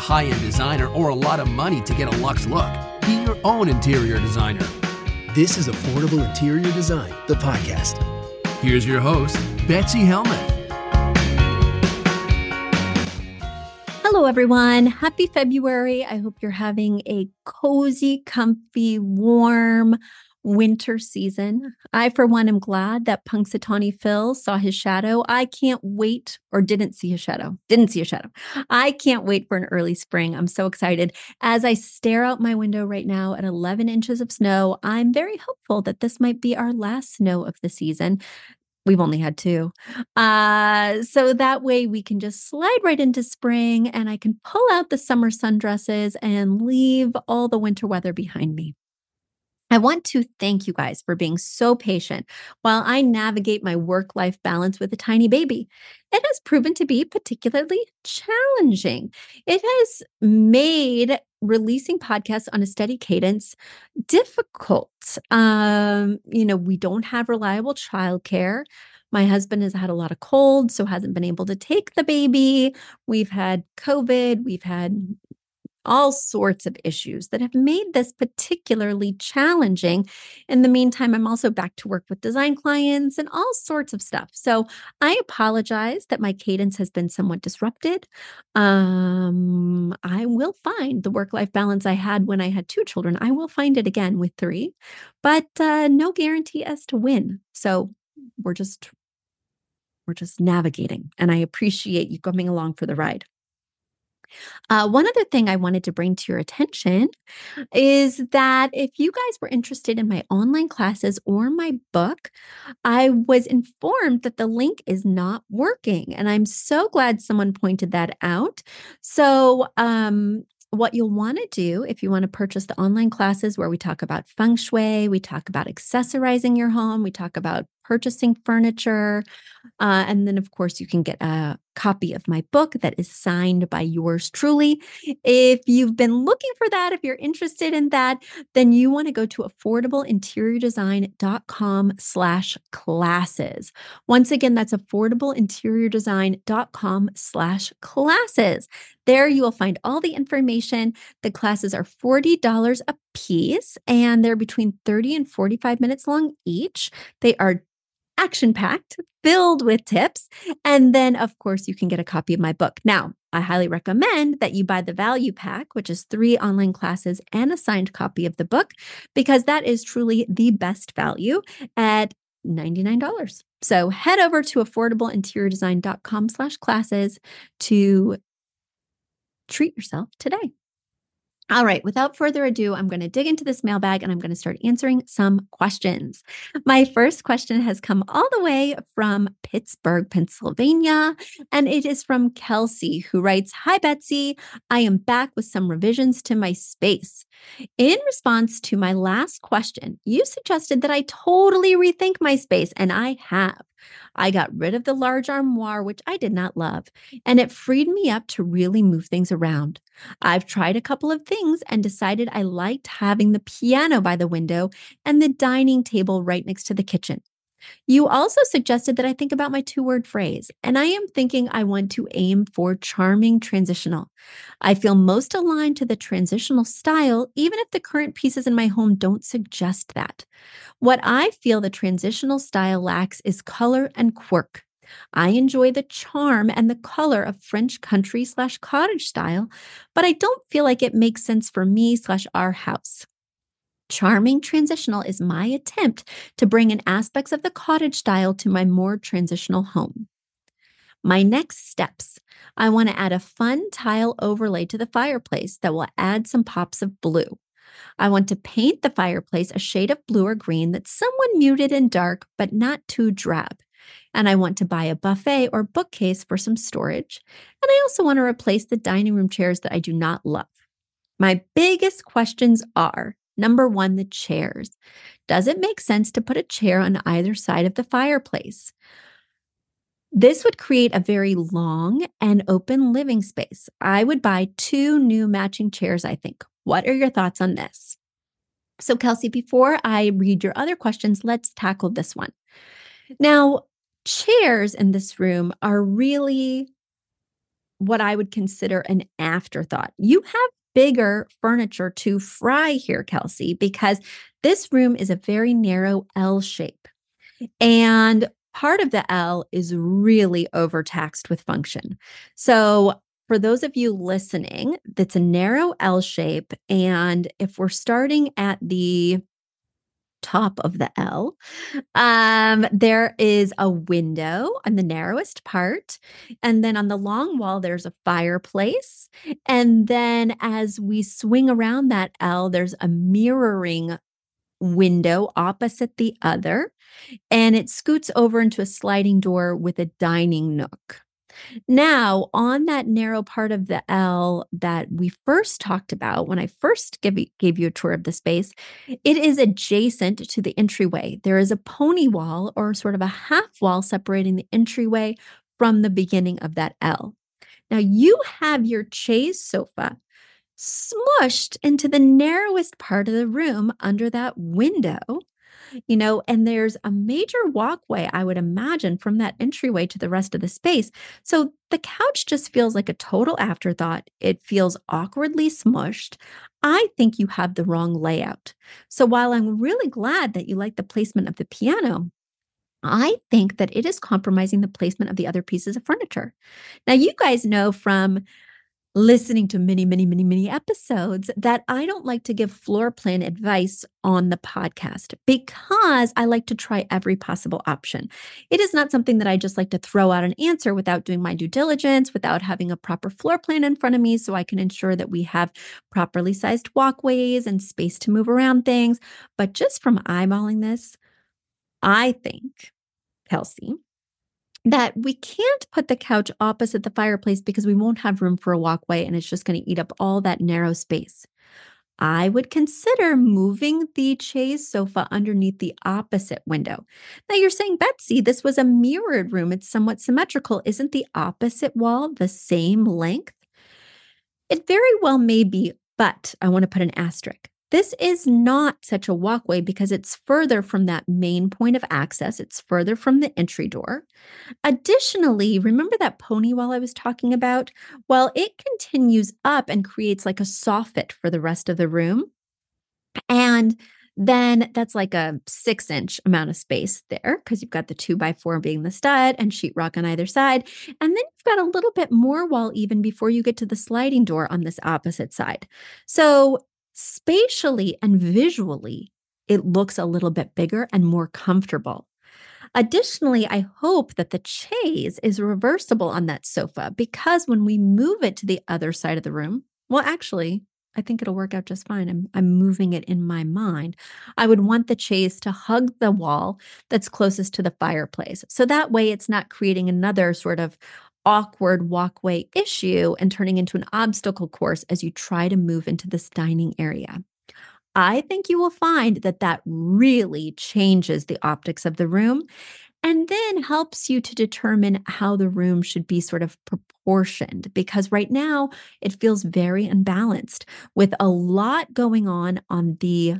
High end designer or a lot of money to get a luxe look. Be your own interior designer. This is Affordable Interior Design, the podcast. Here's your host, Betsy Helmuth. Hello, everyone. Happy February. I hope you're having a cozy, comfy, warm winter season. I, for one, am glad that Punxsutawney Phil saw his shadow. I can't wait, or didn't see his shadow. Didn't see a shadow. I can't wait for an early spring. I'm so excited. As I stare out my window right now at 11 inches of snow, I'm very hopeful that this might be our last snow of the season. We've only had two. Uh, so that way we can just slide right into spring and I can pull out the summer sundresses and leave all the winter weather behind me. I want to thank you guys for being so patient while I navigate my work life balance with a tiny baby. It has proven to be particularly challenging. It has made releasing podcasts on a steady cadence difficult. Um, you know, we don't have reliable childcare. My husband has had a lot of cold, so hasn't been able to take the baby. We've had COVID, we've had all sorts of issues that have made this particularly challenging. In the meantime, I'm also back to work with design clients and all sorts of stuff. So I apologize that my cadence has been somewhat disrupted. Um, I will find the work life balance I had when I had two children. I will find it again with three, but uh, no guarantee as to when. So we're just we're just navigating and i appreciate you coming along for the ride uh, one other thing I wanted to bring to your attention is that if you guys were interested in my online classes or my book, I was informed that the link is not working. And I'm so glad someone pointed that out. So, um, what you'll want to do if you want to purchase the online classes where we talk about feng shui, we talk about accessorizing your home, we talk about purchasing furniture. Uh, and then, of course, you can get a copy of my book that is signed by yours truly. If you've been looking for that, if you're interested in that, then you want to go to affordableinteriordesign.com slash classes. Once again, that's affordableinteriordesign.com slash classes. There you will find all the information. The classes are $40 a piece and they're between 30 and 45 minutes long each. They are action packed, filled with tips. And then, of course, you can get a copy of my book. Now, I highly recommend that you buy the value pack, which is three online classes and a signed copy of the book, because that is truly the best value at $99. So head over to affordableinteriordesign.com slash classes to treat yourself today. All right, without further ado, I'm going to dig into this mailbag and I'm going to start answering some questions. My first question has come all the way from Pittsburgh, Pennsylvania, and it is from Kelsey, who writes Hi, Betsy. I am back with some revisions to my space. In response to my last question, you suggested that I totally rethink my space, and I have. I got rid of the large armoire, which I did not love, and it freed me up to really move things around. I've tried a couple of things and decided I liked having the piano by the window and the dining table right next to the kitchen. You also suggested that I think about my two word phrase, and I am thinking I want to aim for charming transitional. I feel most aligned to the transitional style, even if the current pieces in my home don't suggest that. What I feel the transitional style lacks is color and quirk. I enjoy the charm and the color of French country slash cottage style, but I don't feel like it makes sense for me slash our house. Charming transitional is my attempt to bring in aspects of the cottage style to my more transitional home. My next steps I want to add a fun tile overlay to the fireplace that will add some pops of blue. I want to paint the fireplace a shade of blue or green that's somewhat muted and dark, but not too drab. And I want to buy a buffet or bookcase for some storage. And I also want to replace the dining room chairs that I do not love. My biggest questions are Number one, the chairs. Does it make sense to put a chair on either side of the fireplace? This would create a very long and open living space. I would buy two new matching chairs, I think. What are your thoughts on this? So, Kelsey, before I read your other questions, let's tackle this one. Now, chairs in this room are really what I would consider an afterthought. You have bigger furniture to fry here, Kelsey, because this room is a very narrow L shape. And part of the L is really overtaxed with function. So, for those of you listening, that's a narrow L shape. And if we're starting at the top of the L. Um, there is a window on the narrowest part. And then on the long wall, there's a fireplace. And then as we swing around that L, there's a mirroring window opposite the other. And it scoots over into a sliding door with a dining nook. Now, on that narrow part of the L that we first talked about when I first gave you, gave you a tour of the space, it is adjacent to the entryway. There is a pony wall or sort of a half wall separating the entryway from the beginning of that L. Now, you have your chaise sofa smushed into the narrowest part of the room under that window you know, and there's a major walkway, I would imagine, from that entryway to the rest of the space. So the couch just feels like a total afterthought. It feels awkwardly smushed. I think you have the wrong layout. So while I'm really glad that you like the placement of the piano, I think that it is compromising the placement of the other pieces of furniture. Now, you guys know from listening to many, many, many, many episodes that I don't like to give floor plan advice on the podcast because I like to try every possible option. It is not something that I just like to throw out an answer without doing my due diligence, without having a proper floor plan in front of me so I can ensure that we have properly sized walkways and space to move around things. But just from eyeballing this, I think, Kelsey, that we can't put the couch opposite the fireplace because we won't have room for a walkway and it's just going to eat up all that narrow space. I would consider moving the chaise sofa underneath the opposite window. Now you're saying, Betsy, this was a mirrored room. It's somewhat symmetrical. Isn't the opposite wall the same length? It very well may be, but I want to put an asterisk. This is not such a walkway because it's further from that main point of access. It's further from the entry door. Additionally, remember that pony wall I was talking about? Well, it continues up and creates like a soffit for the rest of the room. And then that's like a six inch amount of space there because you've got the two by four being the stud and sheetrock on either side. And then you've got a little bit more wall even before you get to the sliding door on this opposite side. So spatially and visually, it looks a little bit bigger and more comfortable. Additionally, I hope that the chaise is reversible on that sofa because when we move it to the other side of the room, well, actually, I think it'll work out just fine. I'm, I'm moving it in my mind. I would want the chaise to hug the wall that's closest to the fireplace. So that way it's not creating another sort of awkward walkway issue and turning into an obstacle course as you try to move into this dining area. I think you will find that that really changes the optics of the room and then helps you to determine how the room should be sort of proportioned because right now it feels very unbalanced with a lot going on on the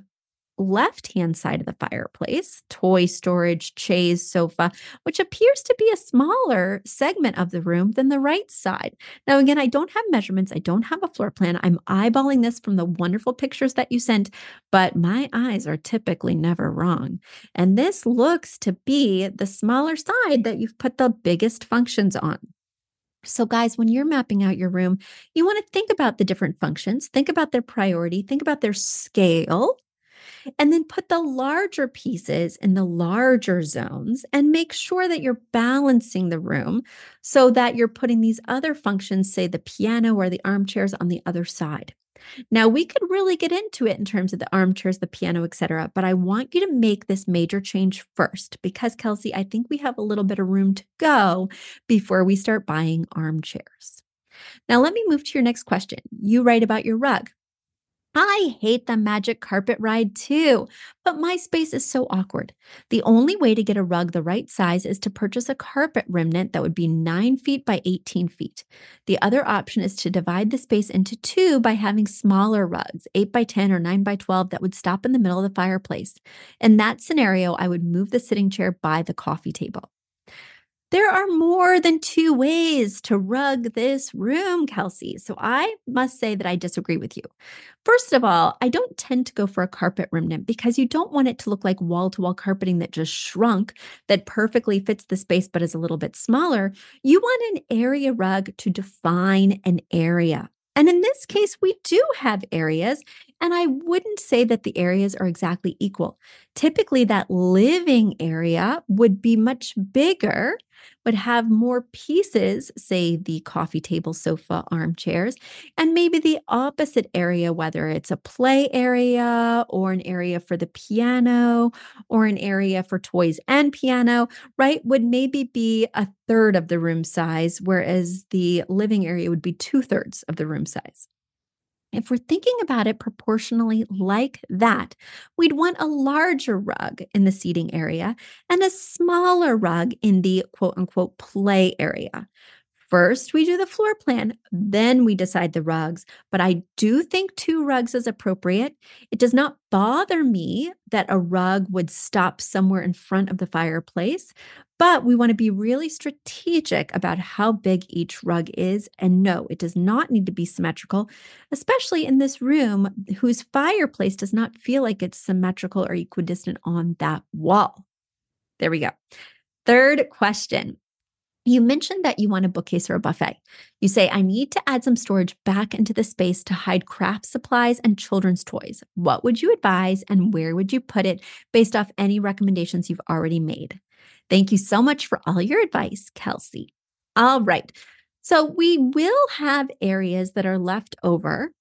left hand side of the fireplace, toy storage, chaise, sofa, which appears to be a smaller segment of the room than the right side. Now, again, I don't have measurements, I don't have a floor plan. I'm eyeballing this from the wonderful pictures that you sent, but my eyes are typically never wrong. And this looks to be the smaller side that you've put the biggest functions on. So, guys, when you're mapping out your room, you want to think about the different functions, think about their priority, think about their scale, and then put the larger pieces in the larger zones and make sure that you're balancing the room so that you're putting these other functions, say the piano or the armchairs, on the other side. Now, we could really get into it in terms of the armchairs, the piano, etc., but I want you to make this major change first because Kelsey, I think we have a little bit of room to go before we start buying armchairs. Now, let me move to your next question. You write about your rug. I hate the magic carpet ride too, but my space is so awkward. The only way to get a rug the right size is to purchase a carpet remnant that would be 9 feet by 18 feet. The other option is to divide the space into two by having smaller rugs, 8 by 10 or 9 by 12, that would stop in the middle of the fireplace. In that scenario, I would move the sitting chair by the coffee table. There are more than two ways to rug this room, Kelsey. So I must say that I disagree with you. First of all, I don't tend to go for a carpet remnant because you don't want it to look like wall to wall carpeting that just shrunk, that perfectly fits the space but is a little bit smaller. You want an area rug to define an area. And in this case, we do have areas, and I wouldn't say that the areas are exactly equal. Typically, that living area would be much bigger, would have more pieces, say the coffee table, sofa, armchairs, and maybe the opposite area, whether it's a play area or an area for the piano or an area for toys and piano, right, would maybe be a third of the room size, whereas the living area would be two thirds of the room size. If we're thinking about it proportionally like that, we'd want a larger rug in the seating area and a smaller rug in the quote unquote play area. First, we do the floor plan, then we decide the rugs. But I do think two rugs is appropriate. It does not bother me that a rug would stop somewhere in front of the fireplace, but we want to be really strategic about how big each rug is. And no, it does not need to be symmetrical, especially in this room whose fireplace does not feel like it's symmetrical or equidistant on that wall. There we go. Third question you mentioned that you want a bookcase or a buffet. You say, I need to add some storage back into the space to hide craft supplies and children's toys. What would you advise and where would you put it based off any recommendations you've already made? Thank you so much for all your advice, Kelsey. All right. So we will have areas that are left over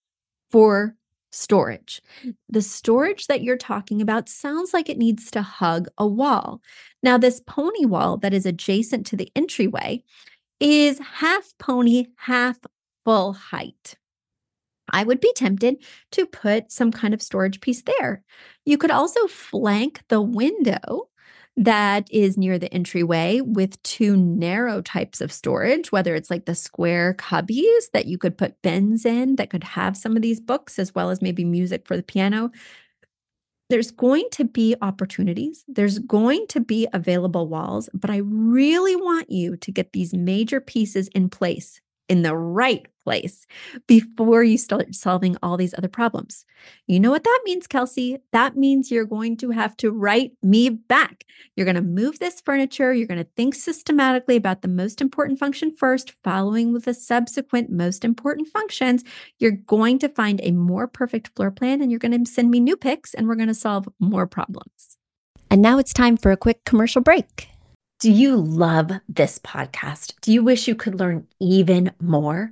for storage. The storage that you're talking about sounds like it needs to hug a wall. Now, this pony wall that is adjacent to the entryway is half pony, half full height. I would be tempted to put some kind of storage piece there. You could also flank the window that is near the entryway with two narrow types of storage, whether it's like the square cubbies that you could put bins in that could have some of these books, as well as maybe music for the piano. There's going to be opportunities, there's going to be available walls, but I really want you to get these major pieces in place in the right place before you start solving all these other problems. You know what that means, Kelsey? That means you're going to have to write me back. You're going to move this furniture. You're going to think systematically about the most important function first, following with the subsequent most important functions. You're going to find a more perfect floor plan and you're going to send me new pics and we're going to solve more problems. And now it's time for a quick commercial break. Do you love this podcast? Do you wish you could learn even more?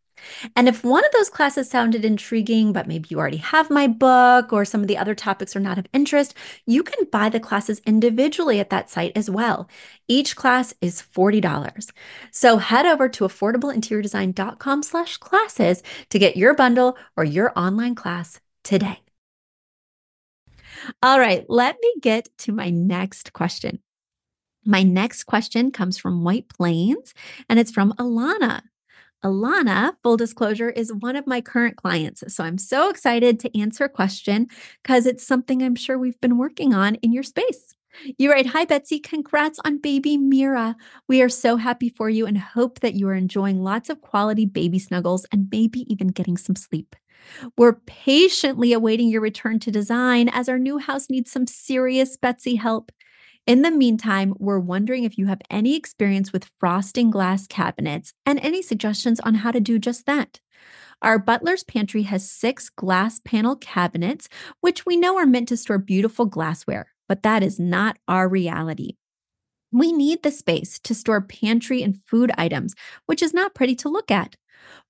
And if one of those classes sounded intriguing, but maybe you already have my book or some of the other topics are not of interest, you can buy the classes individually at that site as well. Each class is $40. So head over to affordableinteriordesign.com slash classes to get your bundle or your online class today. All right, let me get to my next question. My next question comes from White Plains and it's from Alana. Alana, full disclosure, is one of my current clients. So I'm so excited to answer a question because it's something I'm sure we've been working on in your space. You write, Hi, Betsy. Congrats on baby Mira. We are so happy for you and hope that you are enjoying lots of quality baby snuggles and maybe even getting some sleep. We're patiently awaiting your return to design as our new house needs some serious Betsy help. In the meantime, we're wondering if you have any experience with frosting glass cabinets and any suggestions on how to do just that. Our butler's pantry has six glass panel cabinets, which we know are meant to store beautiful glassware, but that is not our reality. We need the space to store pantry and food items, which is not pretty to look at.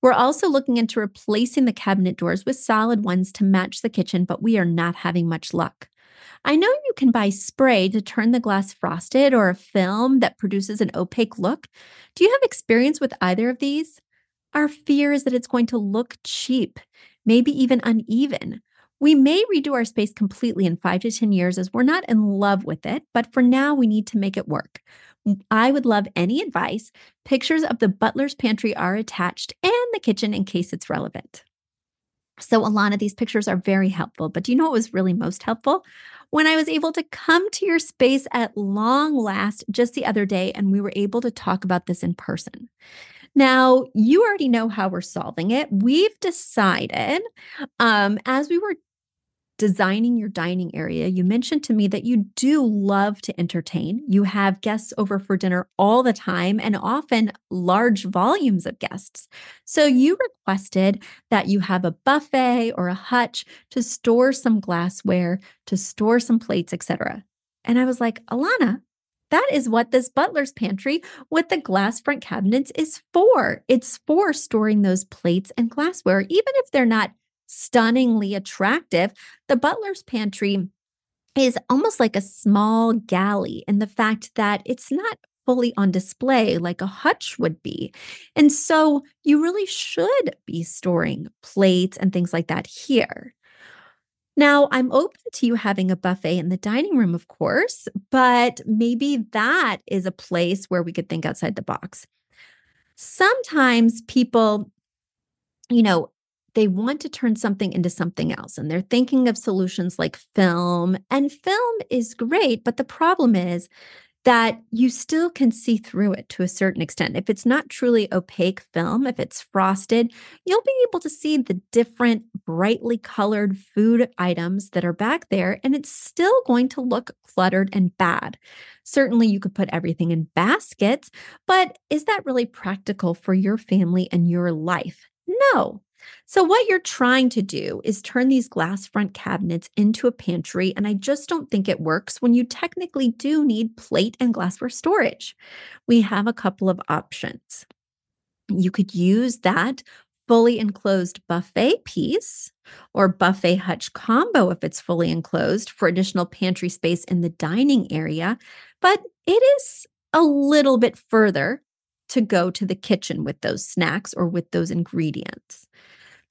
We're also looking into replacing the cabinet doors with solid ones to match the kitchen, but we are not having much luck. I know you can buy spray to turn the glass frosted or a film that produces an opaque look. Do you have experience with either of these? Our fear is that it's going to look cheap, maybe even uneven. We may redo our space completely in five to 10 years as we're not in love with it, but for now, we need to make it work. Mm, I would love any advice. Pictures of the butler's pantry are attached and the kitchen in case it's relevant. So, Alana, these pictures are very helpful. But do you know what was really most helpful? When I was able to come to your space at long last just the other day, and we were able to talk about this in person. Now, you already know how we're solving it. We've decided um, as we were designing your dining area, you mentioned to me that you do love to entertain. You have guests over for dinner all the time and often large volumes of guests. So you requested that you have a buffet or a hutch to store some glassware, to store some plates, etc. And I was like, Alana, that is what this butler's pantry with the glass front cabinets is for. It's for storing those plates and glassware, even if they're not stunningly attractive, the butler's pantry is almost like a small galley in the fact that it's not fully on display like a hutch would be. And so you really should be storing plates and things like that here. Now, I'm open to you having a buffet in the dining room, of course, but maybe that is a place where we could think outside the box. Sometimes people, you know, they want to turn something into something else and they're thinking of solutions like film and film is great but the problem is that you still can see through it to a certain extent. If it's not truly opaque film, if it's frosted, you'll be able to see the different brightly colored food items that are back there, and it's still going to look cluttered and bad. Certainly, you could put everything in baskets, but is that really practical for your family and your life? No. So, what you're trying to do is turn these glass front cabinets into a pantry, and I just don't think it works when you technically do need plate and glassware storage. We have a couple of options. You could use that fully enclosed buffet piece or buffet hutch combo if it's fully enclosed for additional pantry space in the dining area, but it is a little bit further to go to the kitchen with those snacks or with those ingredients.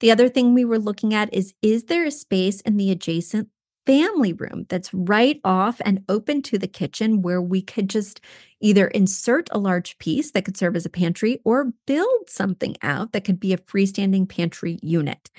The other thing we were looking at is is there a space in the adjacent family room that's right off and open to the kitchen where we could just either insert a large piece that could serve as a pantry or build something out that could be a freestanding pantry unit.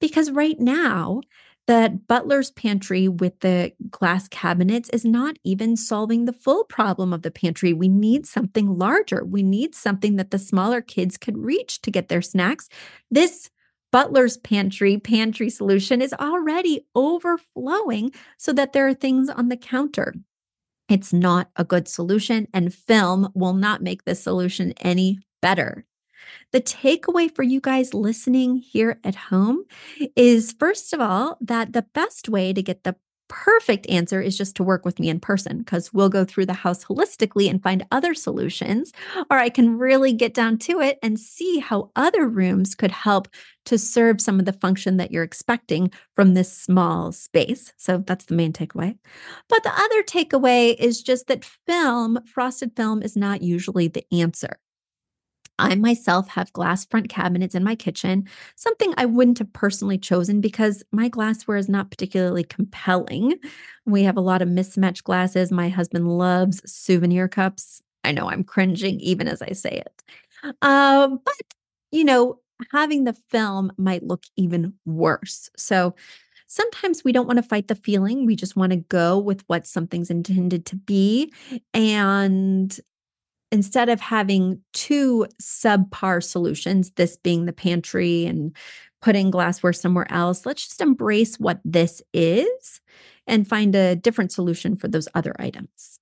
Because right now, that butler's pantry with the glass cabinets is not even solving the full problem of the pantry. We need something larger. We need something that the smaller kids could reach to get their snacks. This butler's pantry pantry solution is already overflowing so that there are things on the counter. It's not a good solution, and film will not make this solution any better. The takeaway for you guys listening here at home is first of all, that the best way to get the perfect answer is just to work with me in person because we'll go through the house holistically and find other solutions. Or I can really get down to it and see how other rooms could help to serve some of the function that you're expecting from this small space. So that's the main takeaway. But the other takeaway is just that film, frosted film, is not usually the answer. I myself have glass front cabinets in my kitchen, something I wouldn't have personally chosen because my glassware is not particularly compelling. We have a lot of mismatched glasses. My husband loves souvenir cups. I know I'm cringing even as I say it. Um, but, you know, having the film might look even worse. So, sometimes we don't want to fight the feeling. We just want to go with what something's intended to be. And instead of having two subpar solutions, this being the pantry and putting glassware somewhere else, let's just embrace what this is and find a different solution for those other items.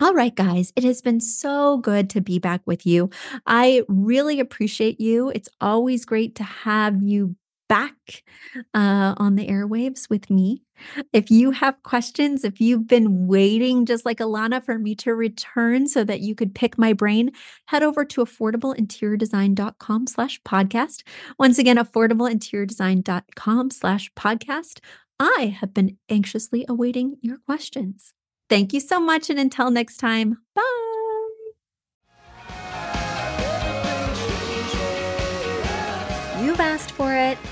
All right, guys, it has been so good to be back with you. I really appreciate you. It's always great to have you back uh, on the airwaves with me. If you have questions, if you've been waiting, just like Alana, for me to return so that you could pick my brain, head over to affordableinteriordesign.com slash podcast. Once again, affordableinteriordesign.com slash podcast. I have been anxiously awaiting your questions. Thank you so much. And until next time, bye.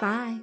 Bye.